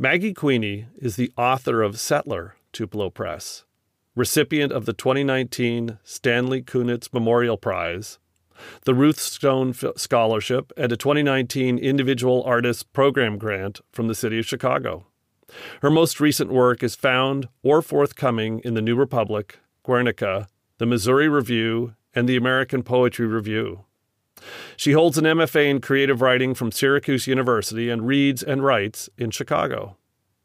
Maggie Queeney is the author of Settler, Tupelo Press, recipient of the 2019 Stanley Kunitz Memorial Prize, the Ruth Stone Scholarship, and a 2019 Individual Artist Program grant from the City of Chicago. Her most recent work is found or forthcoming in the New Republic, Guernica, the Missouri Review, and the American Poetry Review. She holds an MFA in creative writing from Syracuse University and reads and writes in Chicago.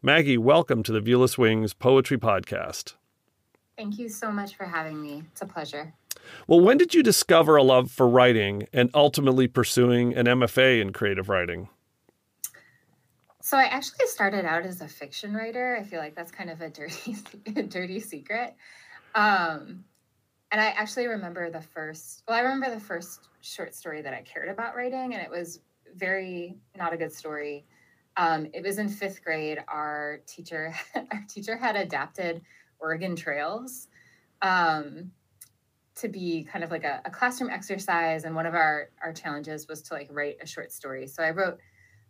Maggie, welcome to the Viewless Wings Poetry Podcast. Thank you so much for having me. It's a pleasure. Well, when did you discover a love for writing and ultimately pursuing an MFA in creative writing? So I actually started out as a fiction writer. I feel like that's kind of a dirty, a dirty secret. Um, and I actually remember the first. Well, I remember the first short story that I cared about writing, and it was very not a good story. Um, it was in fifth grade. Our teacher, our teacher had adapted Oregon Trails um, to be kind of like a, a, classroom exercise, and one of our our challenges was to like write a short story. So I wrote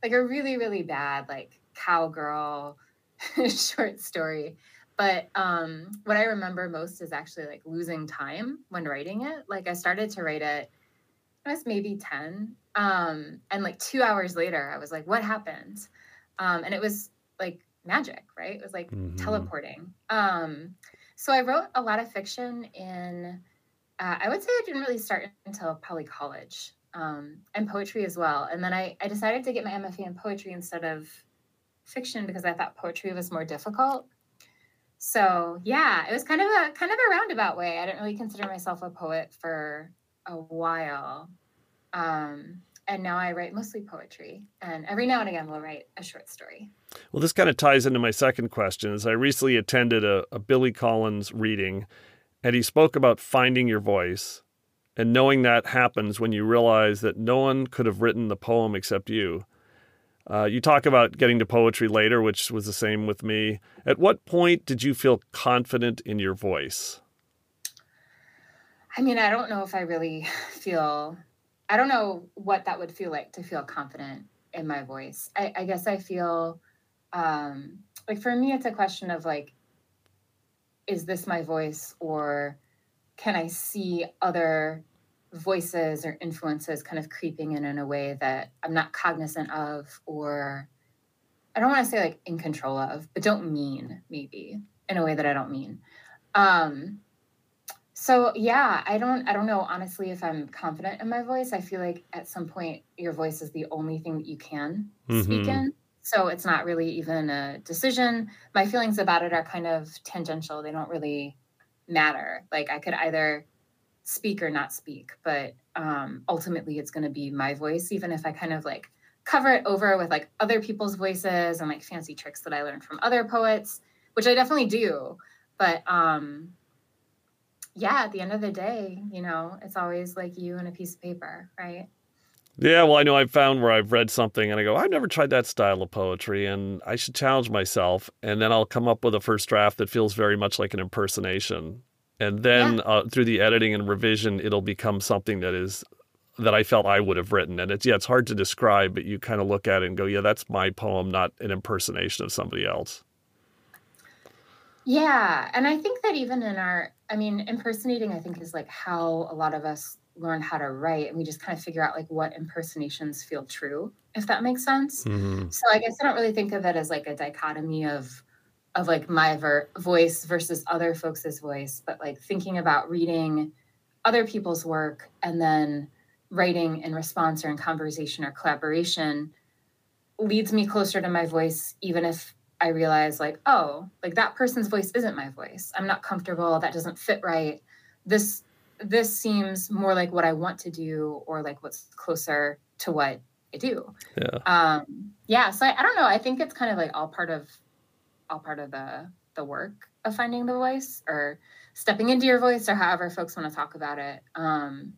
like a really really bad like cowgirl short story. But um, what I remember most is actually like losing time when writing it. Like I started to write it I was maybe 10. Um, and like two hours later, I was like, what happened? Um, and it was like magic, right? It was like mm-hmm. teleporting. Um, so I wrote a lot of fiction in, uh, I would say I didn't really start until probably college um, and poetry as well. And then I, I decided to get my MFA in poetry instead of fiction because I thought poetry was more difficult. So yeah, it was kind of a kind of a roundabout way. I didn't really consider myself a poet for a while. Um, and now I write mostly poetry, and every now and again we'll write a short story. Well, this kind of ties into my second question. Is I recently attended a, a Billy Collins reading, and he spoke about finding your voice, and knowing that happens when you realize that no one could have written the poem except you. Uh, you talk about getting to poetry later, which was the same with me. At what point did you feel confident in your voice? I mean, I don't know if I really feel, I don't know what that would feel like to feel confident in my voice. I, I guess I feel um, like for me, it's a question of like, is this my voice or can I see other voices or influences kind of creeping in in a way that I'm not cognizant of or I don't want to say like in control of, but don't mean maybe in a way that I don't mean. Um, so yeah, I don't I don't know honestly if I'm confident in my voice. I feel like at some point your voice is the only thing that you can mm-hmm. speak in. So it's not really even a decision. My feelings about it are kind of tangential. They don't really matter. Like I could either speak or not speak, but um, ultimately it's going to be my voice, even if I kind of like cover it over with like other people's voices and like fancy tricks that I learned from other poets, which I definitely do. But um, yeah, at the end of the day, you know, it's always like you and a piece of paper, right? Yeah, well, I know I've found where I've read something and I go, I've never tried that style of poetry and I should challenge myself. And then I'll come up with a first draft that feels very much like an impersonation. And then yeah. uh, through the editing and revision, it'll become something that is that I felt I would have written. And it's, yeah, it's hard to describe, but you kind of look at it and go, yeah, that's my poem, not an impersonation of somebody else. Yeah. And I think that even in our, I mean, impersonating, I think, is like how a lot of us learn how to write and we just kind of figure out like what impersonations feel true if that makes sense mm-hmm. so i guess i don't really think of it as like a dichotomy of of like my ver- voice versus other folks' voice but like thinking about reading other people's work and then writing in response or in conversation or collaboration leads me closer to my voice even if I realized like, oh, like that person's voice isn't my voice. I'm not comfortable. That doesn't fit right. This this seems more like what I want to do or like what's closer to what I do. Yeah. Um, yeah. So I, I don't know. I think it's kind of like all part of all part of the the work of finding the voice or stepping into your voice or however folks want to talk about it. Um,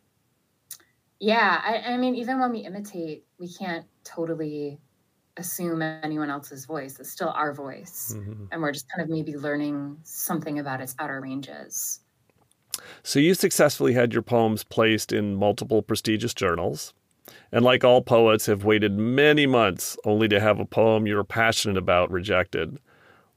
yeah, I, I mean, even when we imitate, we can't totally assume anyone else's voice. It's still our voice. Mm-hmm. And we're just kind of maybe learning something about its outer ranges. So you successfully had your poems placed in multiple prestigious journals. And like all poets, have waited many months only to have a poem you're passionate about rejected.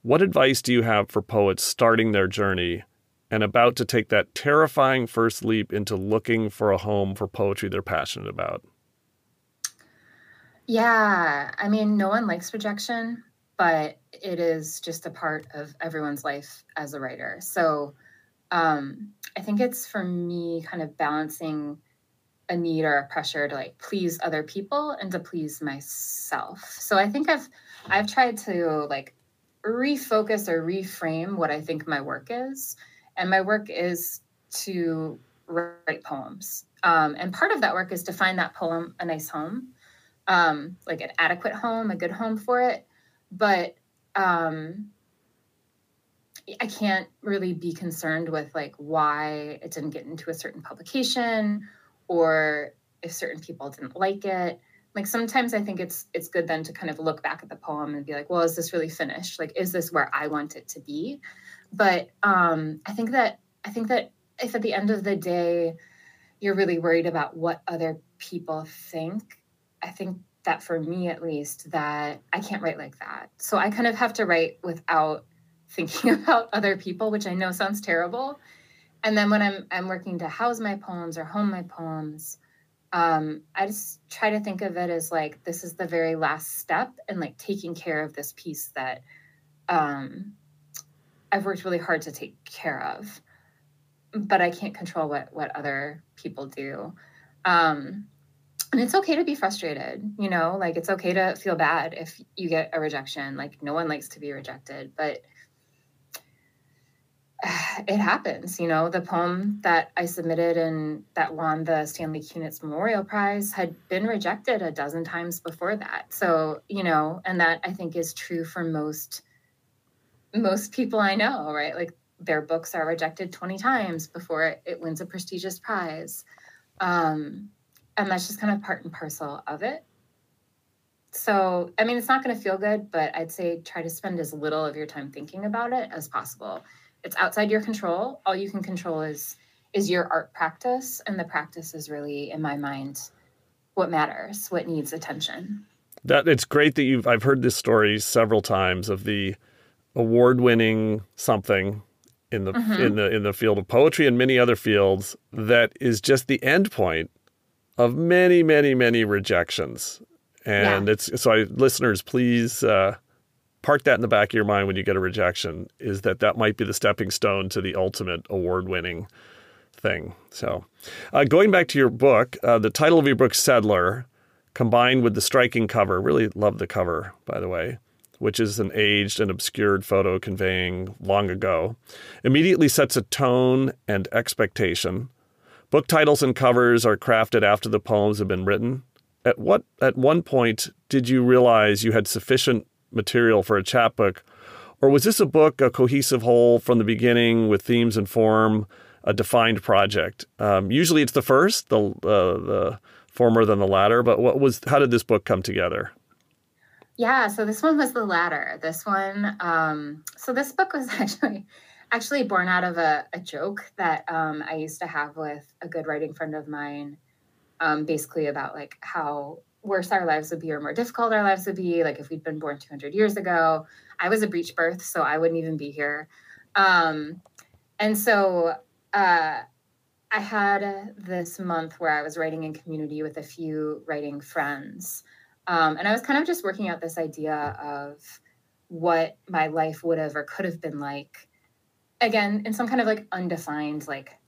What advice do you have for poets starting their journey and about to take that terrifying first leap into looking for a home for poetry they're passionate about? Yeah, I mean, no one likes rejection, but it is just a part of everyone's life as a writer. So um, I think it's for me kind of balancing a need or a pressure to like please other people and to please myself. So I think I've I've tried to like refocus or reframe what I think my work is. And my work is to write poems. Um, and part of that work is to find that poem a nice home um, like an adequate home, a good home for it. But um, I can't really be concerned with like why it didn't get into a certain publication or if certain people didn't like it. Like sometimes I think it's it's good then to kind of look back at the poem and be like, well, is this really finished? Like, is this where I want it to be? But um, I think that I think that if at the end of the day you're really worried about what other people think, I think that for me at least that I can't write like that. So I kind of have to write without thinking about other people, which I know sounds terrible. And then when I'm I'm working to house my poems or home my poems, um, I just try to think of it as like this is the very last step and like taking care of this piece that um, I've worked really hard to take care of, but I can't control what what other people do. Um, and it's okay to be frustrated you know like it's okay to feel bad if you get a rejection like no one likes to be rejected but it happens you know? The poem that i submitted and that won the stanley kunitz memorial prize had been rejected a dozen times before that. So you know and that i think is true for most most people i know right? Like their books are rejected 20 times before it, it wins a prestigious prize. Um, and that's just kind of part and parcel of it. So i mean it's not going to feel good but i'd say try to spend as little of your time thinking about it as possible. It's outside your control. All you can control is is your art practice and the practice is really in my mind what matters what needs attention. That it's great that you've i've heard this story several times of the award winning something in the mm-hmm. in the in the field of poetry and many other fields that is just the end point of many, many, many rejections. And yeah. it's so, I, listeners, please uh, park that in the back of your mind when you get a rejection. Is that that might be the stepping stone to the ultimate award-winning thing? So, uh, going back to your book, uh, the title of your book, "Settler," combined with the striking cover. Really love the cover, by the way which is an aged and obscured photo conveying long ago, immediately sets a tone and expectation Book titles and covers are crafted after the poems have been written. At what at one point did you realize you had sufficient material for a chapbook, or was this a book a cohesive whole from the beginning with themes and form, a defined project? Um, usually, it's the first, the uh, the former than the latter. But what was how did this book come together? Yeah, so this one was the latter. This one, um, so this book was actually actually born out of a, a joke that um, I used to have with a good writing friend of mine, um, basically about like how worse our lives would be or more difficult our lives would be. Like if we'd been born 200 years ago, I was a breech birth, so I wouldn't even be here. Um, and so uh, I had this month where I was writing in community with a few writing friends. Um, and I was kind of just working out this idea of what my life would have or could have been like again in some kind of like undefined like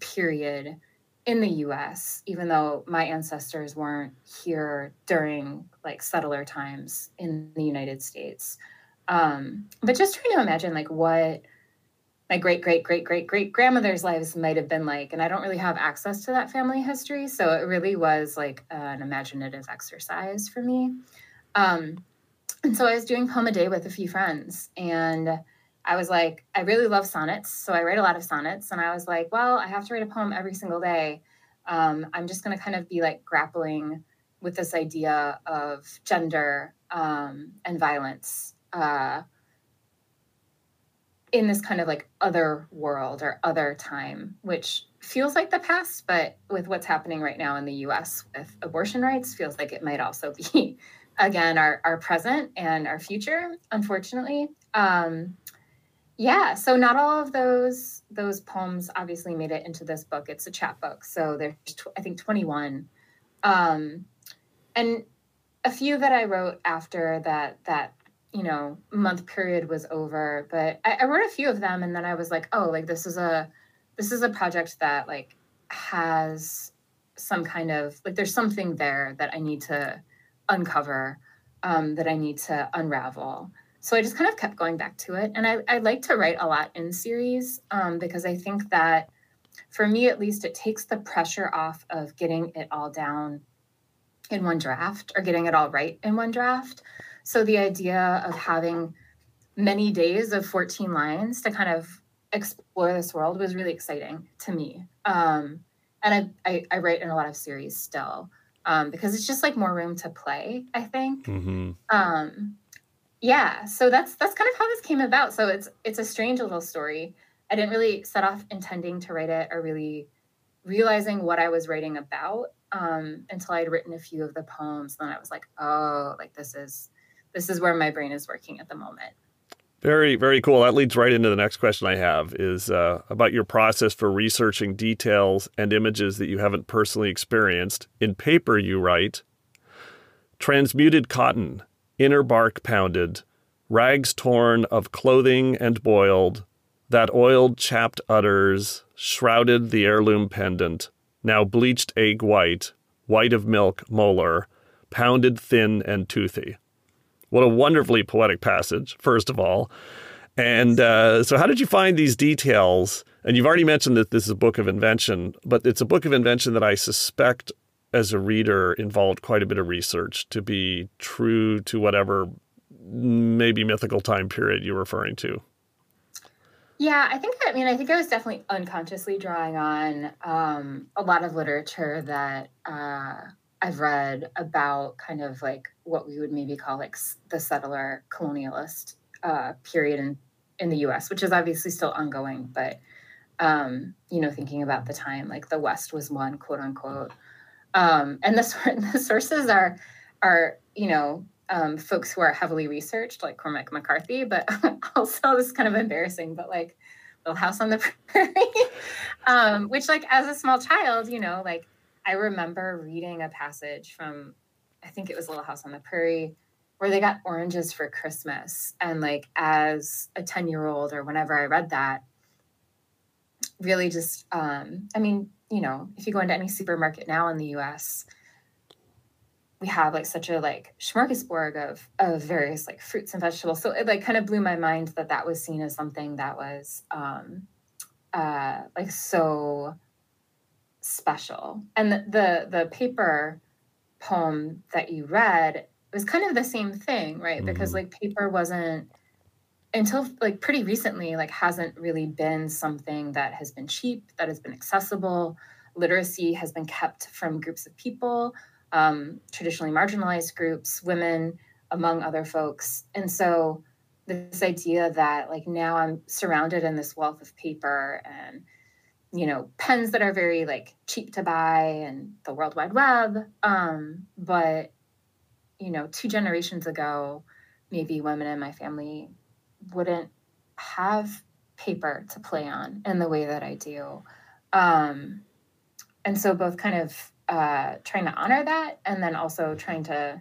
period in the US, even though my ancestors weren't here during like settler times in the United States. Um, but just trying to imagine like what my great great great great great grandmother's lives might have been like and i don't really have access to that family history so it really was like an imaginative exercise for me um, and so I was doing poem a day with a few friends, and I was like, I really love sonnets, so I write a lot of sonnets, and I was like, well, I have to write a poem every single day. Um, I'm just going to kind of be like grappling with this idea of gender um, and violence uh, in this kind of like other world or other time, which feels like the past, but with what's happening right now in the US with abortion rights, feels like it might also be, again, our, our present and our future, unfortunately. Um, yeah, so not all of those those poems obviously made it into this book. It's a chapbook, so there's tw- I think 21, um, and a few that I wrote after that that you know month period was over. But I, I wrote a few of them, and then I was like, oh, like this is a this is a project that like has some kind of like there's something there that I need to uncover, um, that I need to unravel. So I just kind of kept going back to it, and I, I like to write a lot in series um, because I think that for me at least it takes the pressure off of getting it all down in one draft or getting it all right in one draft. So the idea of having many days of 14 lines to kind of explore this world was really exciting to me. Um, and I, I, I, write in a lot of series still um, because it's just like more room to play, I think. Mm-hmm. Um, yeah, so that's that's kind of how this came about. So it's it's a strange little story. I didn't really set off intending to write it or really realizing what I was writing about um, until I'd written a few of the poems. and Then I was like, oh, like this is this is where my brain is working at the moment. Very, very cool. That leads right into the next question I have is uh, about your process for researching details and images that you haven't personally experienced. In paper, you write transmuted cotton, inner bark pounded, rags torn of clothing and boiled, that oiled chapped udders shrouded the heirloom pendant, now bleached egg white, white of milk molar, pounded thin and toothy. What a wonderfully poetic passage, first of all. And uh, so, how did you find these details? And you've already mentioned that this is a book of invention, but it's a book of invention that I suspect, as a reader, involved quite a bit of research to be true to whatever maybe mythical time period you're referring to. Yeah, I think, I mean, I think I was definitely unconsciously drawing on um, a lot of literature that uh, I've read about kind of like what we would maybe call like the settler colonialist uh, period in, in the US, which is obviously still ongoing, but um, you know, thinking about the time, like the West was won, quote unquote. Um, and the, the sources are are, you know, um, folks who are heavily researched, like Cormac McCarthy, but also this is kind of embarrassing, but like Little House on the Prairie, um, which like as a small child, you know, like I remember reading a passage from, I think it was Little House on the Prairie, where they got oranges for Christmas. And like as a 10 year old or whenever I read that, really just, um, I mean, you know, if you go into any supermarket now in the US, we have like such a like smorgasbord of of various like fruits and vegetables. So it like kind of blew my mind that that was seen as something that was um, uh, like so special. And the, the, the paper poem that you read was kind of the same thing, right? Mm-hmm. Because like paper wasn't until like pretty recently like hasn't really been something that has been cheap, that has been accessible. Literacy has been kept from groups of people, um, traditionally marginalized groups, women, among other folks. And so this idea that like now I'm surrounded in this wealth of paper and you know pens that are very like cheap to buy and the world wide web um, but you know two generations ago maybe women in my family wouldn't have paper to play on in the way that i do um, and so both kind of uh, trying to honor that and then also trying to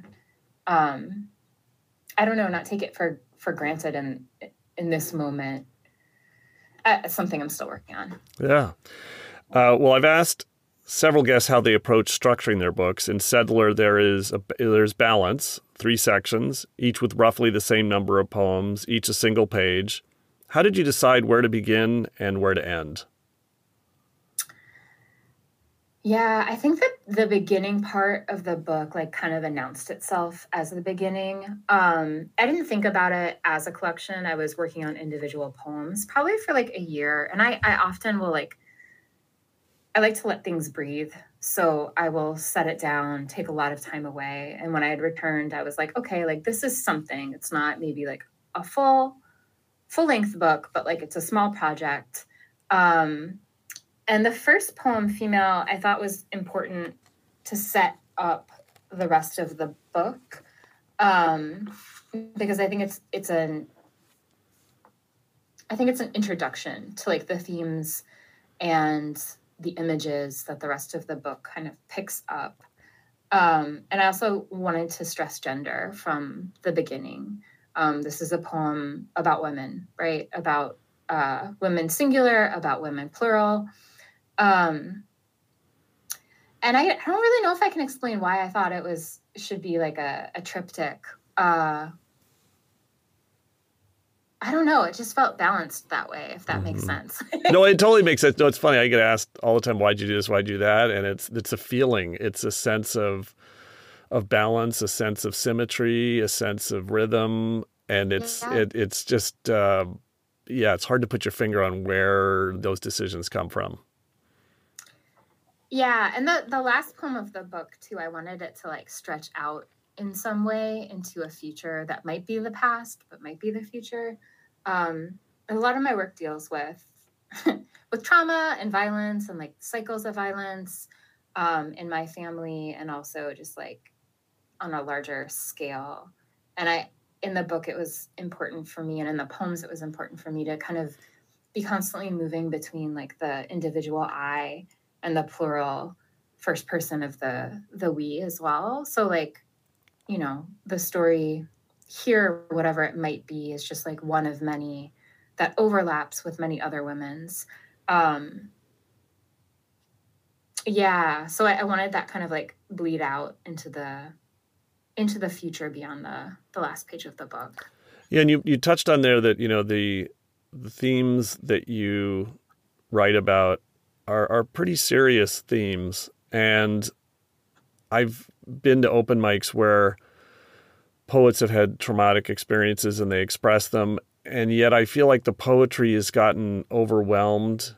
um, i don't know not take it for for granted in in this moment uh, something I'm still working on. Yeah. Uh, well, I've asked several guests how they approach structuring their books. In Settler, there is a, there's balance, three sections, each with roughly the same number of poems, each a single page. How did you decide where to begin and where to end? Yeah, I think that the beginning part of the book like kind of announced itself as the beginning. Um, I didn't think about it as a collection. I was working on individual poems probably for like a year, and I I often will like I like to let things breathe. So I will set it down, take a lot of time away, and when I had returned, I was like, okay, like this is something. It's not maybe like a full full length book, but like it's a small project. Um, and the first poem, Female, I thought was important to set up the rest of the book um, because I think it's it's an I think it's an introduction to like the themes and the images that the rest of the book kind of picks up. Um, and I also wanted to stress gender from the beginning. Um, this is a poem about women, right? About uh, women singular, about women plural. Um, and I, I don't really know if I can explain why I thought it was should be like a, a triptych. Uh, I don't know. It just felt balanced that way, if that mm-hmm. makes sense. no, it totally makes sense. No, it's funny. I get asked all the time, "Why'd you do this? Why'd you do that?" And it's it's a feeling. It's a sense of of balance, a sense of symmetry, a sense of rhythm, and it's yeah. it, it's just uh, yeah, it's hard to put your finger on where those decisions come from. Yeah, and the the last poem of the book too, I wanted it to like stretch out in some way into a future that might be the past, but might be the future. Um, a lot of my work deals with with trauma and violence and like cycles of violence um, in my family, and also just like on a larger scale. And I, in the book, it was important for me, and in the poems, it was important for me to kind of be constantly moving between like the individual I and the plural first person of the the we as well so like you know the story here whatever it might be is just like one of many that overlaps with many other women's um yeah so I, I wanted that kind of like bleed out into the into the future beyond the the last page of the book yeah and you you touched on there that you know the the themes that you write about are, are pretty serious themes. And I've been to open mics where poets have had traumatic experiences and they express them. And yet I feel like the poetry has gotten overwhelmed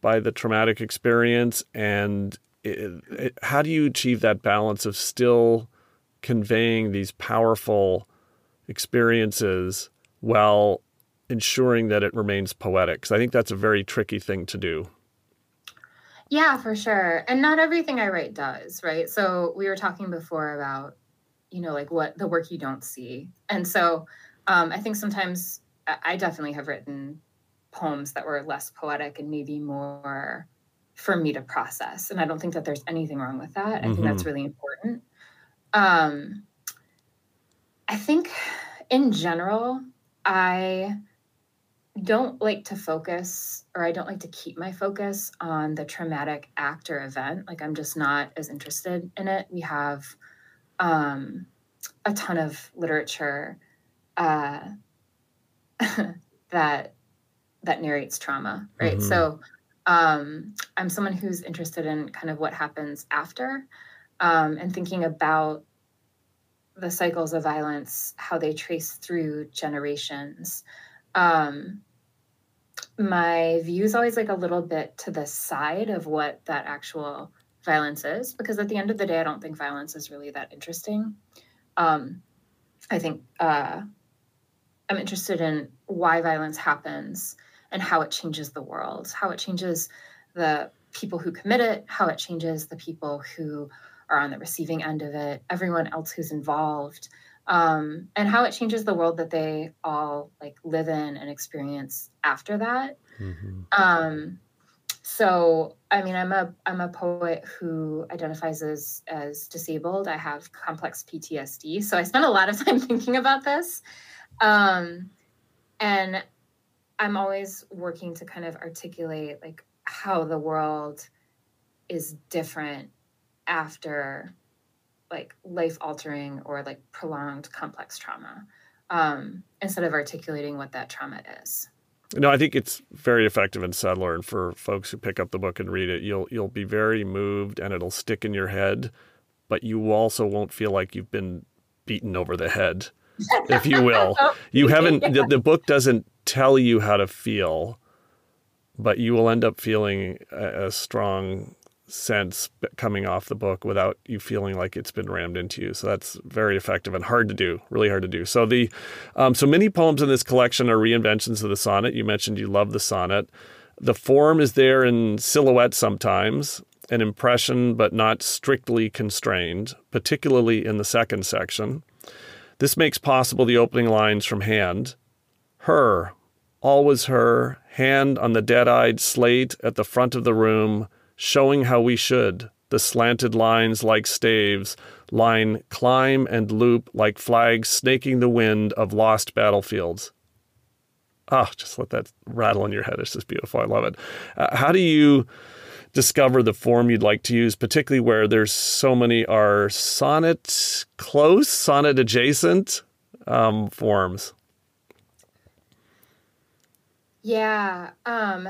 by the traumatic experience. And it, it, how do you achieve that balance of still conveying these powerful experiences while ensuring that it remains poetic? Because I think that's a very tricky thing to do. Yeah, for sure. And not everything I write does, right? So we were talking before about, you know, like what the work you don't see. And so um, I think sometimes I definitely have written poems that were less poetic and maybe more for me to process. And I don't think that there's anything wrong with that. I mm-hmm. think that's mm-hmm. really important. Um, I think in general, I don't like to focus or I don't like to keep my focus on the traumatic act or event. Like I'm just not as interested in it. We have um, a ton of literature uh, that that narrates trauma, right? Mm-hmm. So um, I'm someone who's interested in kind of what happens after um, and thinking about the cycles of violence, how they trace through generations um, my view is always like a little bit to the side of what that actual violence is because at the end of the day i don't think violence is really that interesting um, i think uh, i'm interested in why violence happens and how it changes the world how it changes the people who commit it how it changes the people who are on the receiving end of it everyone else who's involved um, and how it changes the world that they all like live in and experience after that. Mm-hmm. Um, so I mean, I'm a I'm a poet who identifies as as disabled. I have complex PTSD, so I spend a lot of time thinking about this, um, and I'm always working to kind of articulate like how the world is different after like life altering or like prolonged complex trauma um, instead of articulating what that trauma is. No, I think it's very effective in Settler, and for folks who pick up the book and read it, you'll you'll be very moved, and it'll stick in your head, but you also won't feel like you've been beaten over the head, if you will. Oh, you haven't. The, the book doesn't tell you how to feel, but you will end up feeling a, a strong sense coming off the book without you feeling like it's been rammed into you. So that's very effective and hard to do, really hard to do. So the um, so many poems in this collection are reinventions of the sonnet. You mentioned you love the sonnet. The form is there in silhouette sometimes, an impression but not strictly constrained, particularly in the second section. This makes possible the opening lines from hand. Her, always her, hand on the dead eyed slate at the front of the room, showing how we should. The slanted lines like staves, line climb and loop like flags snaking the wind of lost battlefields. Ah, oh, just let that rattle in your head. It's just beautiful. I love it. Uh, how do you discover the form you'd like to use, particularly where there's so many are sonnet close, sonnet adjacent um, forms? Yeah. Um,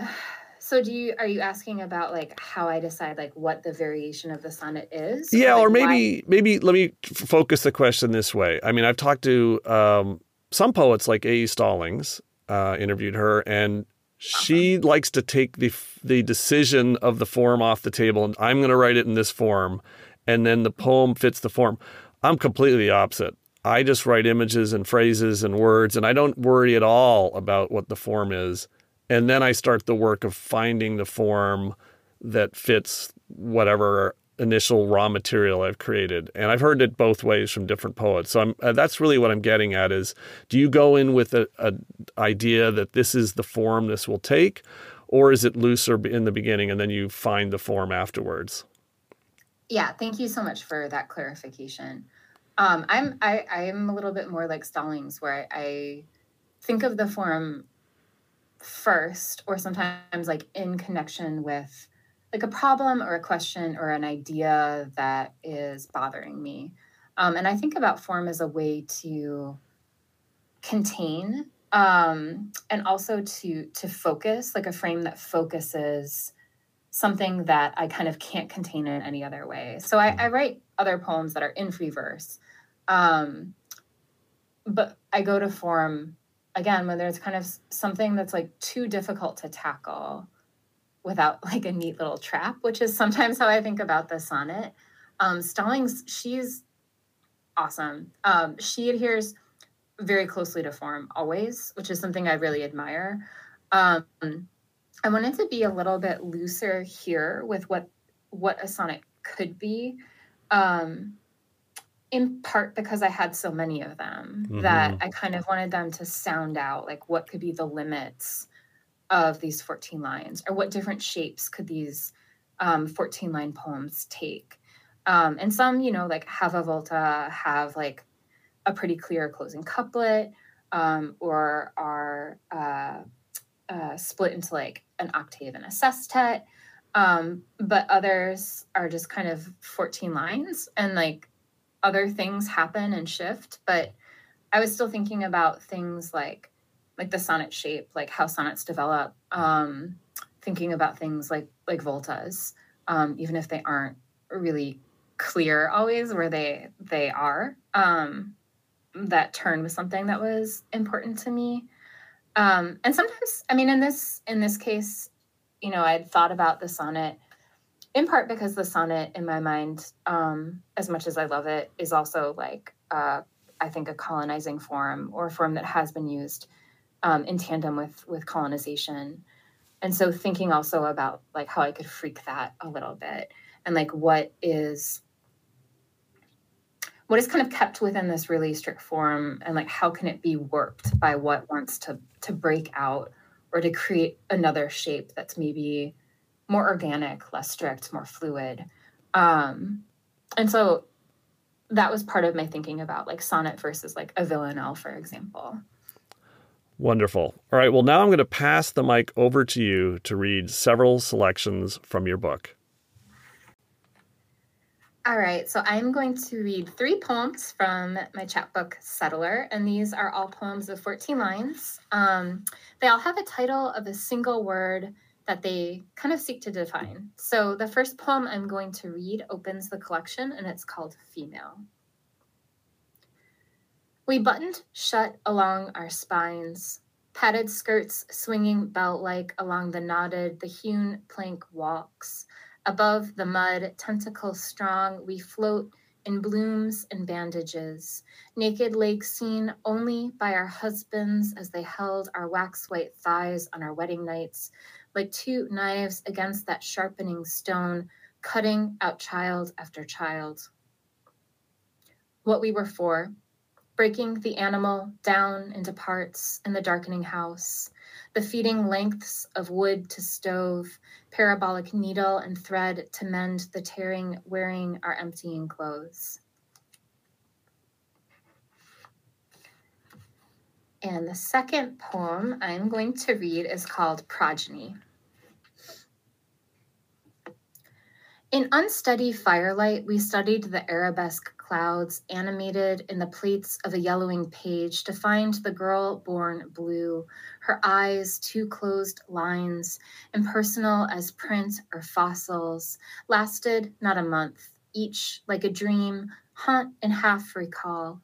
so do you are you asking about like how I decide like what the variation of the sonnet is? Yeah, or, like or maybe why? maybe let me focus the question this way. I mean, I've talked to um, some poets like A. E. Stallings, uh, interviewed her, and she uh-huh. likes to take the the decision of the form off the table, and I'm going to write it in this form, and then the poem fits the form. I'm completely the opposite. I just write images and phrases and words, and I don't worry at all about what the form is. And then I start the work of finding the form that fits whatever initial raw material I've created. And I've heard it both ways from different poets. So uh, that's really what I'm getting at is do you go in with a, idea that this is the form this will take or is it looser in the beginning and then you find the form afterwards? Yeah, thank you so much for that clarification. Um, I'm I, I'm a little bit more like Stallings where I, I think of the form first or sometimes like in connection with like a problem or a question or an idea that is bothering me. Um, and i think about form as a way to contain um, and also to to focus like a frame that focuses something that i kind of can't contain in any other way. So i, I write other poems that are in free verse. Um, but i go to form again when there's kind of something that's like too difficult to tackle without like a neat little trap which is sometimes how i think about the sonnet. Um, stallings she's awesome. Um, she adheres very closely to form always which is something i really admire. Um, i wanted to be a little bit looser here with what what a sonnet could be. Um, in part because I had so many of them mm-hmm. that I kind of wanted them to sound out like what could be the limits of these 14 lines or what different shapes could these um, 14 line poems take. Um, and some, you know, like have a volta, have like a pretty clear closing couplet um, or are uh, uh, split into like an octave and a sestet. Um, but others are just kind of 14 lines and like other things happen and shift, but I was still thinking about things like like the sonnet shape, like how sonnets develop. Um, thinking about things like like voltas, um, even if they aren't really clear always where they they are. Um, that turn was something that was important to me. Um, and sometimes, I mean, in this in this case, you know, I'd thought about the sonnet in part because the sonnet in my mind um, as much as i love it is also like uh, i think a colonizing form or a form that has been used um, in tandem with with colonization. And so thinking also about like how i could freak that a little bit and like what is what is kind of kept within this really strict form and like how can it be warped by what wants to to break out or to create another shape that's maybe more organic, less strict, more fluid. Um, and so that was part of my thinking about like sonnet versus like a villanelle, for example. Wonderful. All right. Well, now I'm going to pass the mic over to you to read several selections from your book. All right, so I'm going to read three poems from my chapbook Settler, and these are all poems of 14 lines. Um, they all have a title of a single word that they kind of seek to define. So the first poem I'm going to read opens the collection, and it's called Female. We buttoned shut along our spines, padded skirts swinging belt like along the knotted, the hewn plank walks Above the mud, tentacles strong, we float in blooms and bandages. Naked legs seen only by our husbands as they held our wax white thighs on our wedding nights, like two knives against that sharpening stone, cutting out child after child. What we were for, breaking the animal down into parts in the darkening house, the feeding lengths of wood to stove, parabolic needle and thread to mend the tearing wearing our emptying clothes. And the second poem I'm going to read is called Progeny. In unsteady firelight, we studied the arabesque clouds animated in the plates of a yellowing page to find the girl born blue, her eyes two closed lines, impersonal as print or fossils, lasted not a month, each like a dream, haunt and half recall.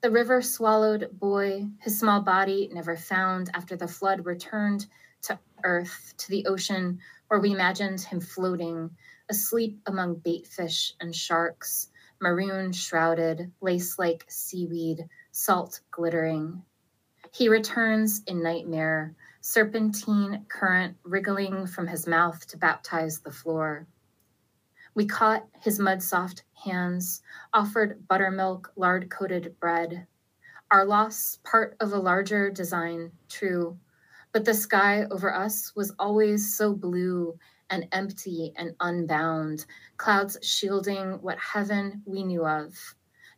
The river swallowed boy, his small body never found after the flood returned to earth, to the ocean where we imagined him floating, asleep among baitfish and sharks, maroon shrouded, lace like seaweed, salt glittering. He returns in nightmare, serpentine current wriggling from his mouth to baptize the floor. We caught his mud soft hands, offered buttermilk, lard coated bread. Our loss, part of a larger design, true, but the sky over us was always so blue and empty and unbound, clouds shielding what heaven we knew of,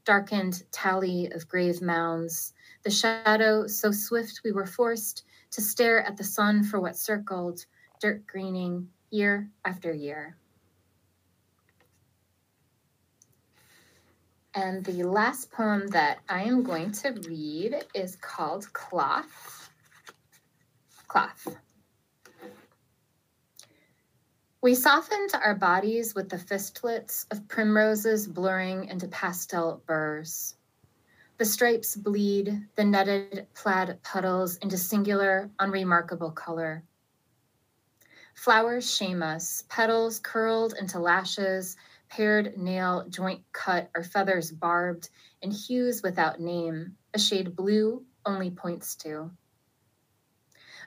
darkened tally of grave mounds, the shadow so swift we were forced to stare at the sun for what circled, dirt greening year after year. And the last poem that I am going to read is called Cloth. Cloth. We softened our bodies with the fistlets of primroses blurring into pastel burrs. The stripes bleed, the netted plaid puddles into singular, unremarkable color. Flowers shame us, petals curled into lashes, paired nail joint cut, or feathers barbed in hues without name, a shade blue only points to.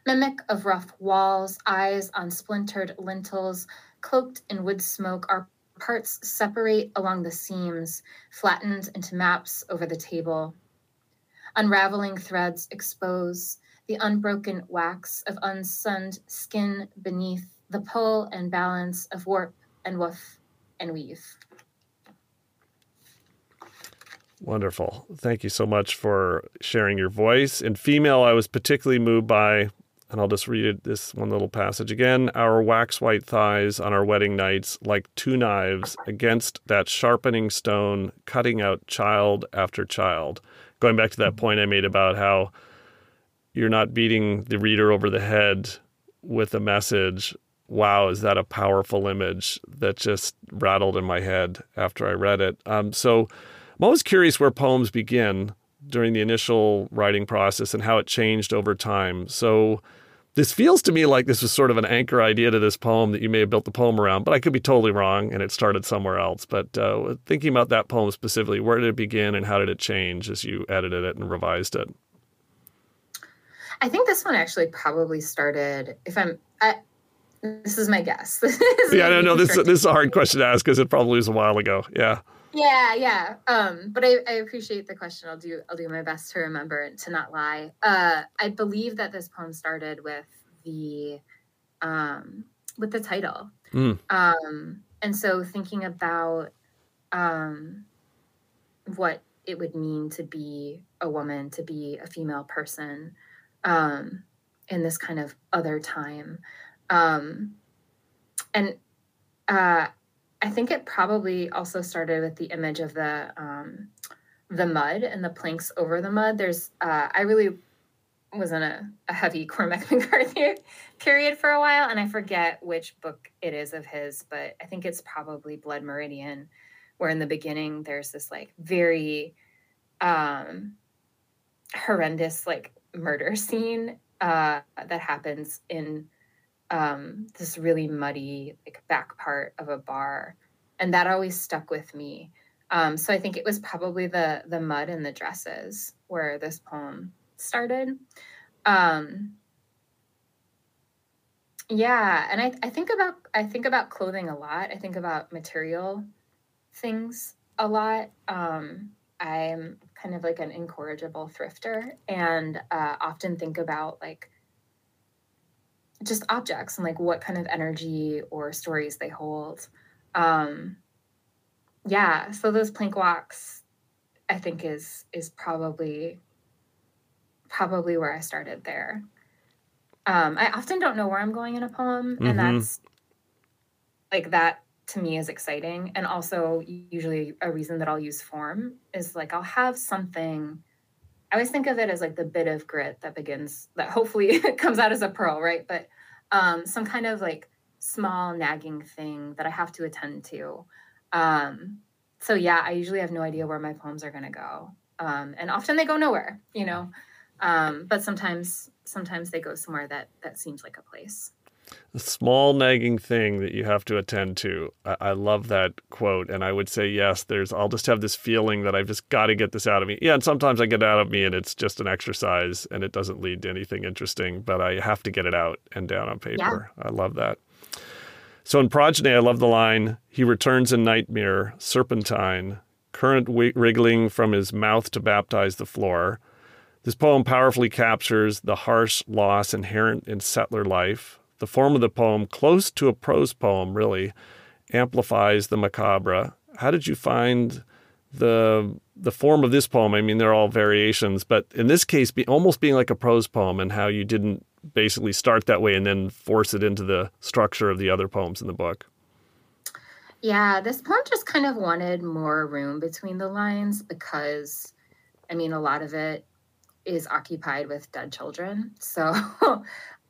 Mimic of rough walls, eyes on splintered lintels, cloaked in wood smoke, our parts separate along the seams, flattened into maps over the table. Unraveling threads expose the unbroken wax of unsunned skin beneath the pull and balance of warp and woof and. Wonderful. Thank you so much for sharing your voice. In female, I was particularly moved by and I'll just read this one little passage again. Our wax white thighs on our wedding nights, like two knives against that sharpening stone, cutting out child after child. Going back to that point I made about how you're not beating the reader over the head with a message. Wow, is that a powerful image that just rattled in my head after I read it? Um, so I'm always curious where poems begin during the initial writing process and how it changed over time. So this feels to me like this was sort of an anchor idea to this poem that you may have built the poem around, but I could be totally wrong and it started somewhere else. But uh, thinking about that poem specifically, where did it begin and how did it change as you edited it and revised it? I think this one actually probably started, if I'm, this is my guess. yeah, no, no, this, this is a hard question to ask because it probably was a while ago. Yeah. Yeah, yeah. Um, but I, I appreciate the question. I'll do I'll do my best to remember and to not lie. Uh, I believe that this poem started with the um, with the title. Mm. Um, and so thinking about um, what it would mean to be a woman, to be a female person um, in this kind of other time. Um, and uh, I think it probably also started with the image of the um, the mud and the planks over the mud. There's uh, I really was in a, a heavy Cormac McCarthy period for a while, and I forget which book it is of his, but I think it's probably Blood Meridian, where in the beginning there's this like very um, horrendous like murder scene uh, that happens in um, this really muddy like back part of a bar, and that always stuck with me. Um, so I think it was probably the the mud and the dresses where this poem started. Um, yeah, and I, I think about I think about clothing a lot. I think about material things a lot. Um, I'm kind of like an incorrigible thrifter and uh, often think about like just objects and like what kind of energy or stories they hold. Um, yeah, so those plank walks, I think is is probably probably where I started there. Um, I often don't know where I'm going in a poem, mm-hmm. and that's like that to me is exciting. And also, usually, a reason that I'll use form is like I'll have something. I always think of it as like the bit of grit that begins, that hopefully comes out as a pearl, right? But um, some kind of like small nagging thing that I have to attend to. Um, so yeah, I usually have no idea where my poems are going to go. Um, and often they go nowhere, you know. Um, but sometimes sometimes they go somewhere that that seems like a place a small nagging thing that you have to attend to. I, I, love that quote, and I would say yes. There's, I'll just have this feeling that I've just got to get this out of me. Yeah, and sometimes I get it out of me, and it's just an exercise, and it doesn't lead to anything interesting. But I have to get it out and down on paper. Yeah. I love that. So in Progeny, I love the line: "He returns in nightmare, serpentine, current wriggling from his mouth to baptize the floor." This poem powerfully captures the harsh loss inherent in settler life, the form of the poem, close to a prose poem, really amplifies the macabre. How did you find the the form of this poem? I mean, they're all variations, but in this case, be, almost being like a prose poem, and how you didn't basically start that way and then force it into the structure of the other poems in the book. Yeah, this poem just kind of wanted more room between the lines because, I mean, a lot of it is occupied with dead children. So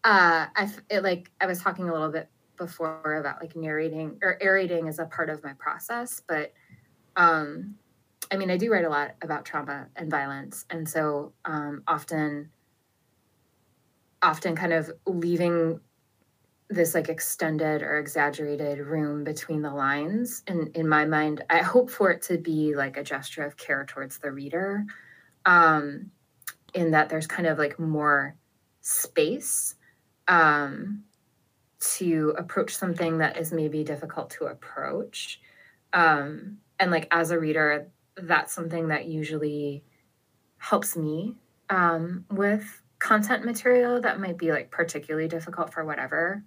uh i it like i was talking a little bit before about like narrating or aerating as a part of my process but um i mean i do write a lot about trauma and violence and so um often often kind of leaving this like extended or exaggerated room between the lines and in my mind i hope for it to be like a gesture of care towards the reader um in that there's kind of like more space um, to approach something that is maybe difficult to approach. Um, and like as a reader, that's something that usually helps me um, with content material that might be like particularly difficult for whatever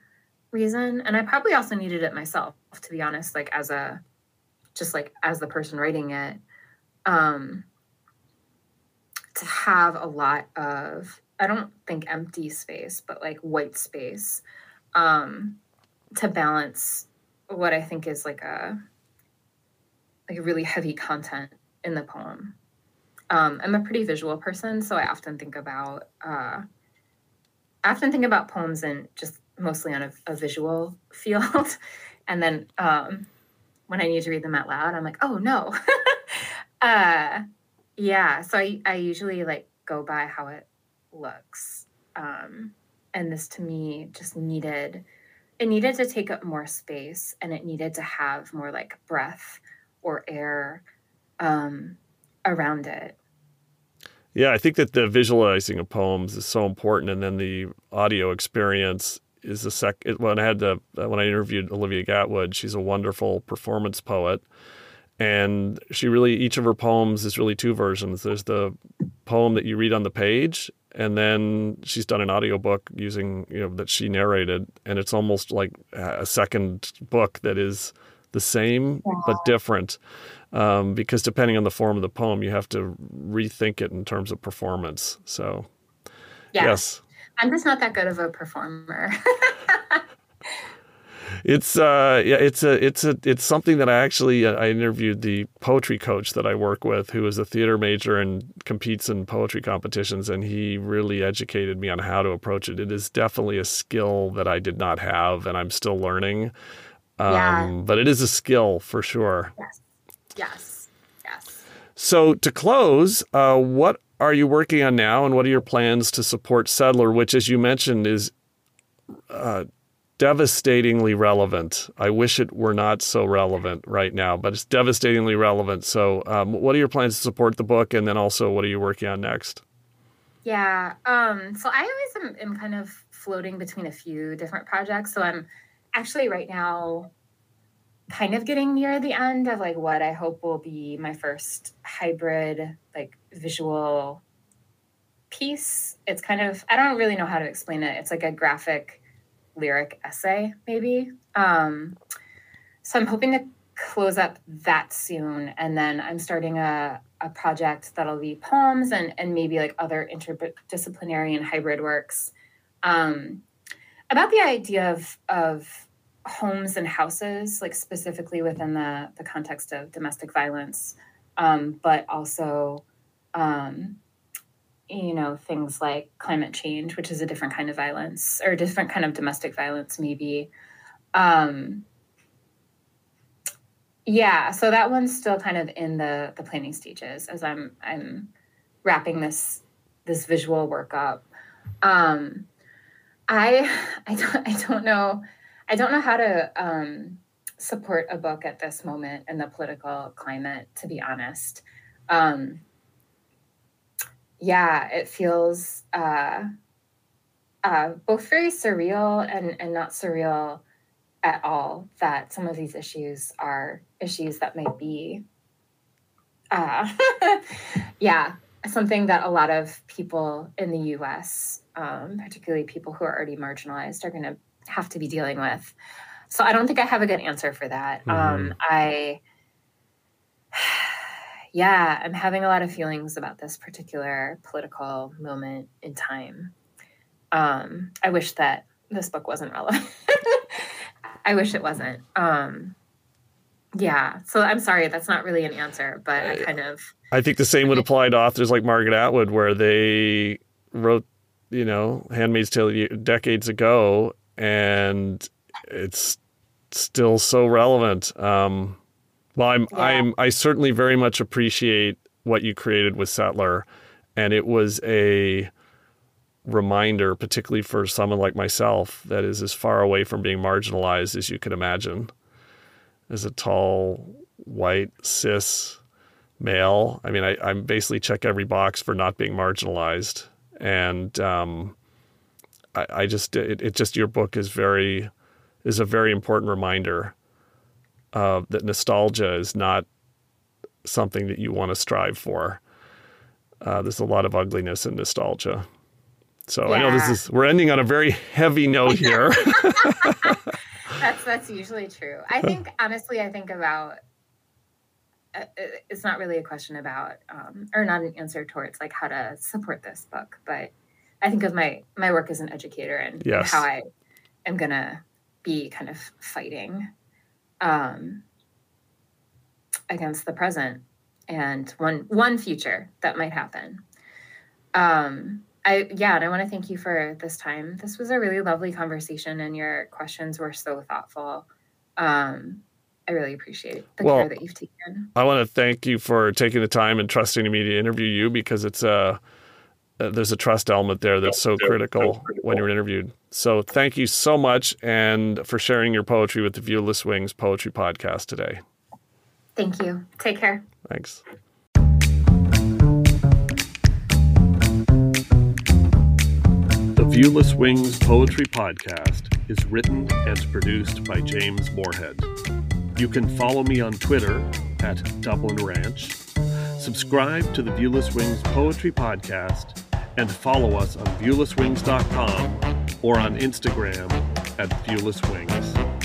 reason. And I probably also needed it myself, to be honest, like as a just like as the person writing it, um, to have a lot of I don't think empty space, but like white space um, to balance what I think is like a like a really heavy content in the poem. Um, I'm a pretty visual person, so I often think about uh, I often think about poems and just mostly on a, a visual field, and then um, when I need to read them out loud, I'm like, oh no, uh, yeah. So I I usually like go by how it looks. Um, and this to me just needed it needed to take up more space and it needed to have more like breath or air um, around it. Yeah, I think that the visualizing of poems is so important, and then the audio experience is the sec. When I had the when I interviewed Olivia Gatwood, she's a wonderful performance poet, and she really each of her poems is really two versions. There's the poem that you read on the page, and then she's done an audiobook using you know that she narrated and it's almost like a second book that is the same yeah. but different um, because depending on the form of the poem you have to rethink it in terms of performance so yeah. yes i'm just not that good of a performer it's uh yeah it's a it's a it's something that I actually uh, I interviewed the poetry coach that I work with who is a theater major and competes in poetry competitions and he really educated me on how to approach it. It is definitely a skill that I did not have and I'm still learning. Um, yeah. but it is a skill for sure. Yes. Yes. Yes. So to close, uh, what are you working on now and what are your plans to support Settler, which as you mentioned is uh, devastatingly relevant. I wish it were not so relevant right now, but it's devastatingly relevant. So, um, what are your plans to support the book, and then also what are you working on next? Yeah, um, so I always am, am kind of floating between a few different projects. So I'm actually right now kind of getting near the end of like what I hope will be my first hybrid like visual piece. It's kind of I don't really know how to explain it. It's like a graphic lyric essay, maybe. Um, so I'm hoping to close up that soon. And then I'm starting a, a project that'll be poems and, and maybe like other interdisciplinary and hybrid works um, about the idea of, of homes and houses, like specifically within the, the context of domestic violence, um, but also um, you know things like climate change which is a different kind of violence or a different kind of domestic violence maybe. Um yeah so that one's still kind of in the the planning stages as i'm i'm wrapping this this visual work up. Um i i don't i don't know i don't know how to um support a book at this moment in the political climate to be honest. Um yeah, it feels uh, uh, both very surreal and, and not surreal at all that some of these issues are issues that might be, uh, yeah, something that a lot of people in the US, um, particularly people who are already marginalized, are going to have to be dealing with. So I don't think I have a good answer for that. Mm-hmm. Um, I yeah, I'm having a lot of feelings about this particular political moment in time. Um, I wish that this book wasn't relevant. I wish it wasn't. Um, yeah, so I'm sorry, that's not really an answer, but I kind of. I think the same would apply to authors like Margaret Atwood, where they wrote, you know, Handmaid's Tale decades ago, and it's still so relevant. Um, well, I'm yeah. I'm I certainly very much appreciate what you created with Settler, and it was a reminder, particularly for someone like myself, that is as far away from being marginalized as you could imagine. As a tall, white, cis male, I mean, I, I basically check every box for not being marginalized, and um, I, I just it, it just your book is very is a very important reminder uh, that nostalgia is not something that you want to strive for. Uh, there's a lot of ugliness in nostalgia. So yeah. I know this is we're ending on a very heavy note here. that's that's usually true. I think honestly, I think about uh, uh, it's not really a question about um, or not an answer towards like how to support this book, but I think of my my work as an educator and yes. how I am gonna be kind of fighting um, against the present and one one future that might happen. Um, I yeah, and I want to thank you for this time. This was a really lovely conversation, and your questions were so thoughtful. Um, I really appreciate the well, care that you've taken. I want to thank you for taking the time and trusting me to interview you because it's a uh, there's a trust element there that's so critical when you're interviewed. So thank you so much and for sharing your poetry with the Viewless Wings Poetry Podcast today. Thank you. Take care. Thanks. The Viewless Wings Poetry Podcast is written and produced by James Moorhead. You can follow me on Twitter at Dublin Ranch, subscribe to the Viewless Wings Poetry Podcast, and follow us on viewlesswings.com or on Instagram at viewlesswings.